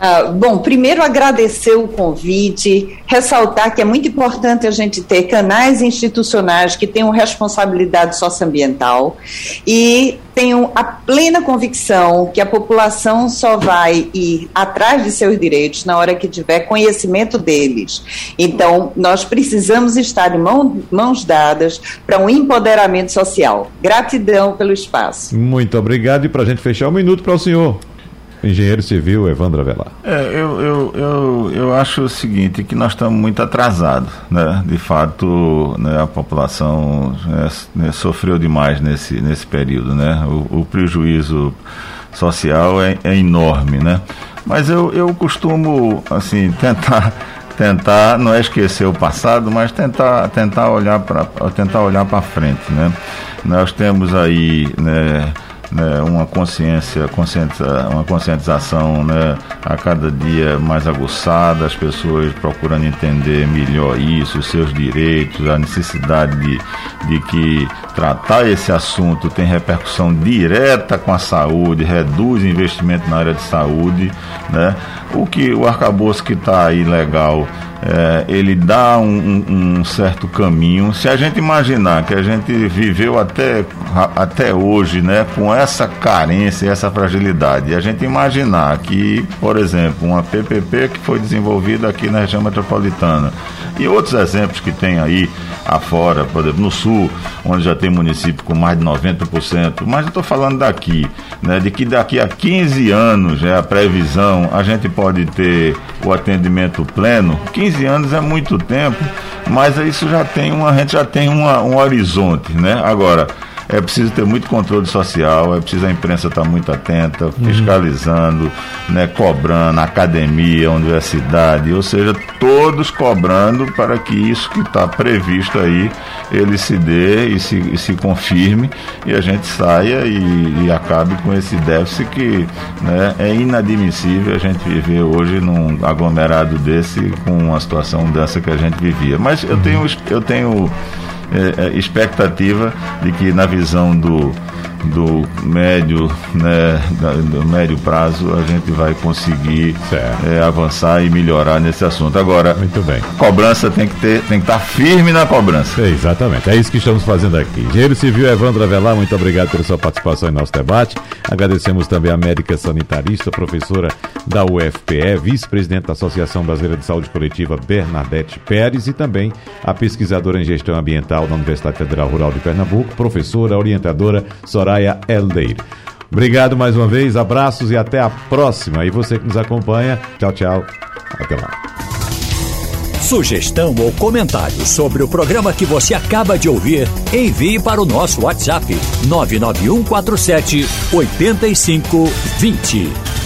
Ah, bom, primeiro agradecer o convite, ressaltar que é muito importante a gente ter canais institucionais que tenham responsabilidade socioambiental e tenham a plena convicção que a população só vai ir atrás de seus direitos na hora que tiver conhecimento deles. Então, nós precisamos estar de mão, mãos dadas para um empoderamento social. Gratidão pelo espaço. Muito obrigado e para a gente fechar um minuto para o senhor. Engenheiro Civil Evandro Avelar. É, eu, eu, eu, eu acho o seguinte, que nós estamos muito atrasados, né? De fato, né, a população né, né, sofreu demais nesse, nesse período, né? O, o prejuízo social é, é, enorme, né? Mas eu, eu costumo, assim, tentar tentar não é esquecer o passado, mas tentar tentar olhar para tentar olhar para frente, né? Nós temos aí, né, né, uma consciência, uma conscientização né, a cada dia mais aguçada, as pessoas procurando entender melhor isso, os seus direitos, a necessidade de, de que tratar esse assunto tem repercussão direta com a saúde, reduz investimento na área de saúde, né? O que o arcabouço que está aí legal é, ele dá um, um, certo caminho. Se a gente imaginar que a gente viveu até, até hoje né, com essa carência, essa fragilidade, e a gente imaginar que, por exemplo, uma PPP que foi desenvolvida aqui na região metropolitana e outros exemplos que tem aí afora, por exemplo, no sul, onde já tem município com mais de 90%, mas eu estou falando daqui, né, de que daqui a 15 anos, é a previsão, a gente pode ter o atendimento pleno. 15 anos é muito tempo, mas isso já tem uma, a gente já tem uma, um horizonte, né? Agora, é preciso ter muito controle social, é preciso a imprensa estar muito atenta, uhum. fiscalizando, uhum. né, cobrando, academia, universidade, ou seja, todos cobrando para que isso que está previsto aí, ele se dê e se, e se confirme e a gente saia e, e acabe com esse déficit que né, é inadmissível a gente viver hoje num aglomerado desse com uma situação dessa que a gente vivia. Mas eu tenho, eu tenho expectativa de que na visão do do médio, né, do médio prazo, a gente vai conseguir é, avançar e melhorar nesse assunto. Agora, muito bem. Cobrança tem que ter, tem que estar firme na cobrança. É, exatamente. É isso que estamos fazendo aqui. Engenheiro Civil Evandro Avelar, muito obrigado pela sua participação em nosso debate. Agradecemos também a médica sanitarista, professora da UFPE, vice-presidente da Associação Brasileira de Saúde Coletiva, Bernadette Pérez, e também a pesquisadora em gestão ambiental da Universidade Federal Rural de Pernambuco, professora, orientadora Soraya Soraya Eldeir. Obrigado mais uma vez, abraços e até a próxima. E você que nos acompanha, tchau, tchau. Até lá. Sugestão ou comentário sobre o programa que você acaba de ouvir, envie para o nosso WhatsApp 99147 8520.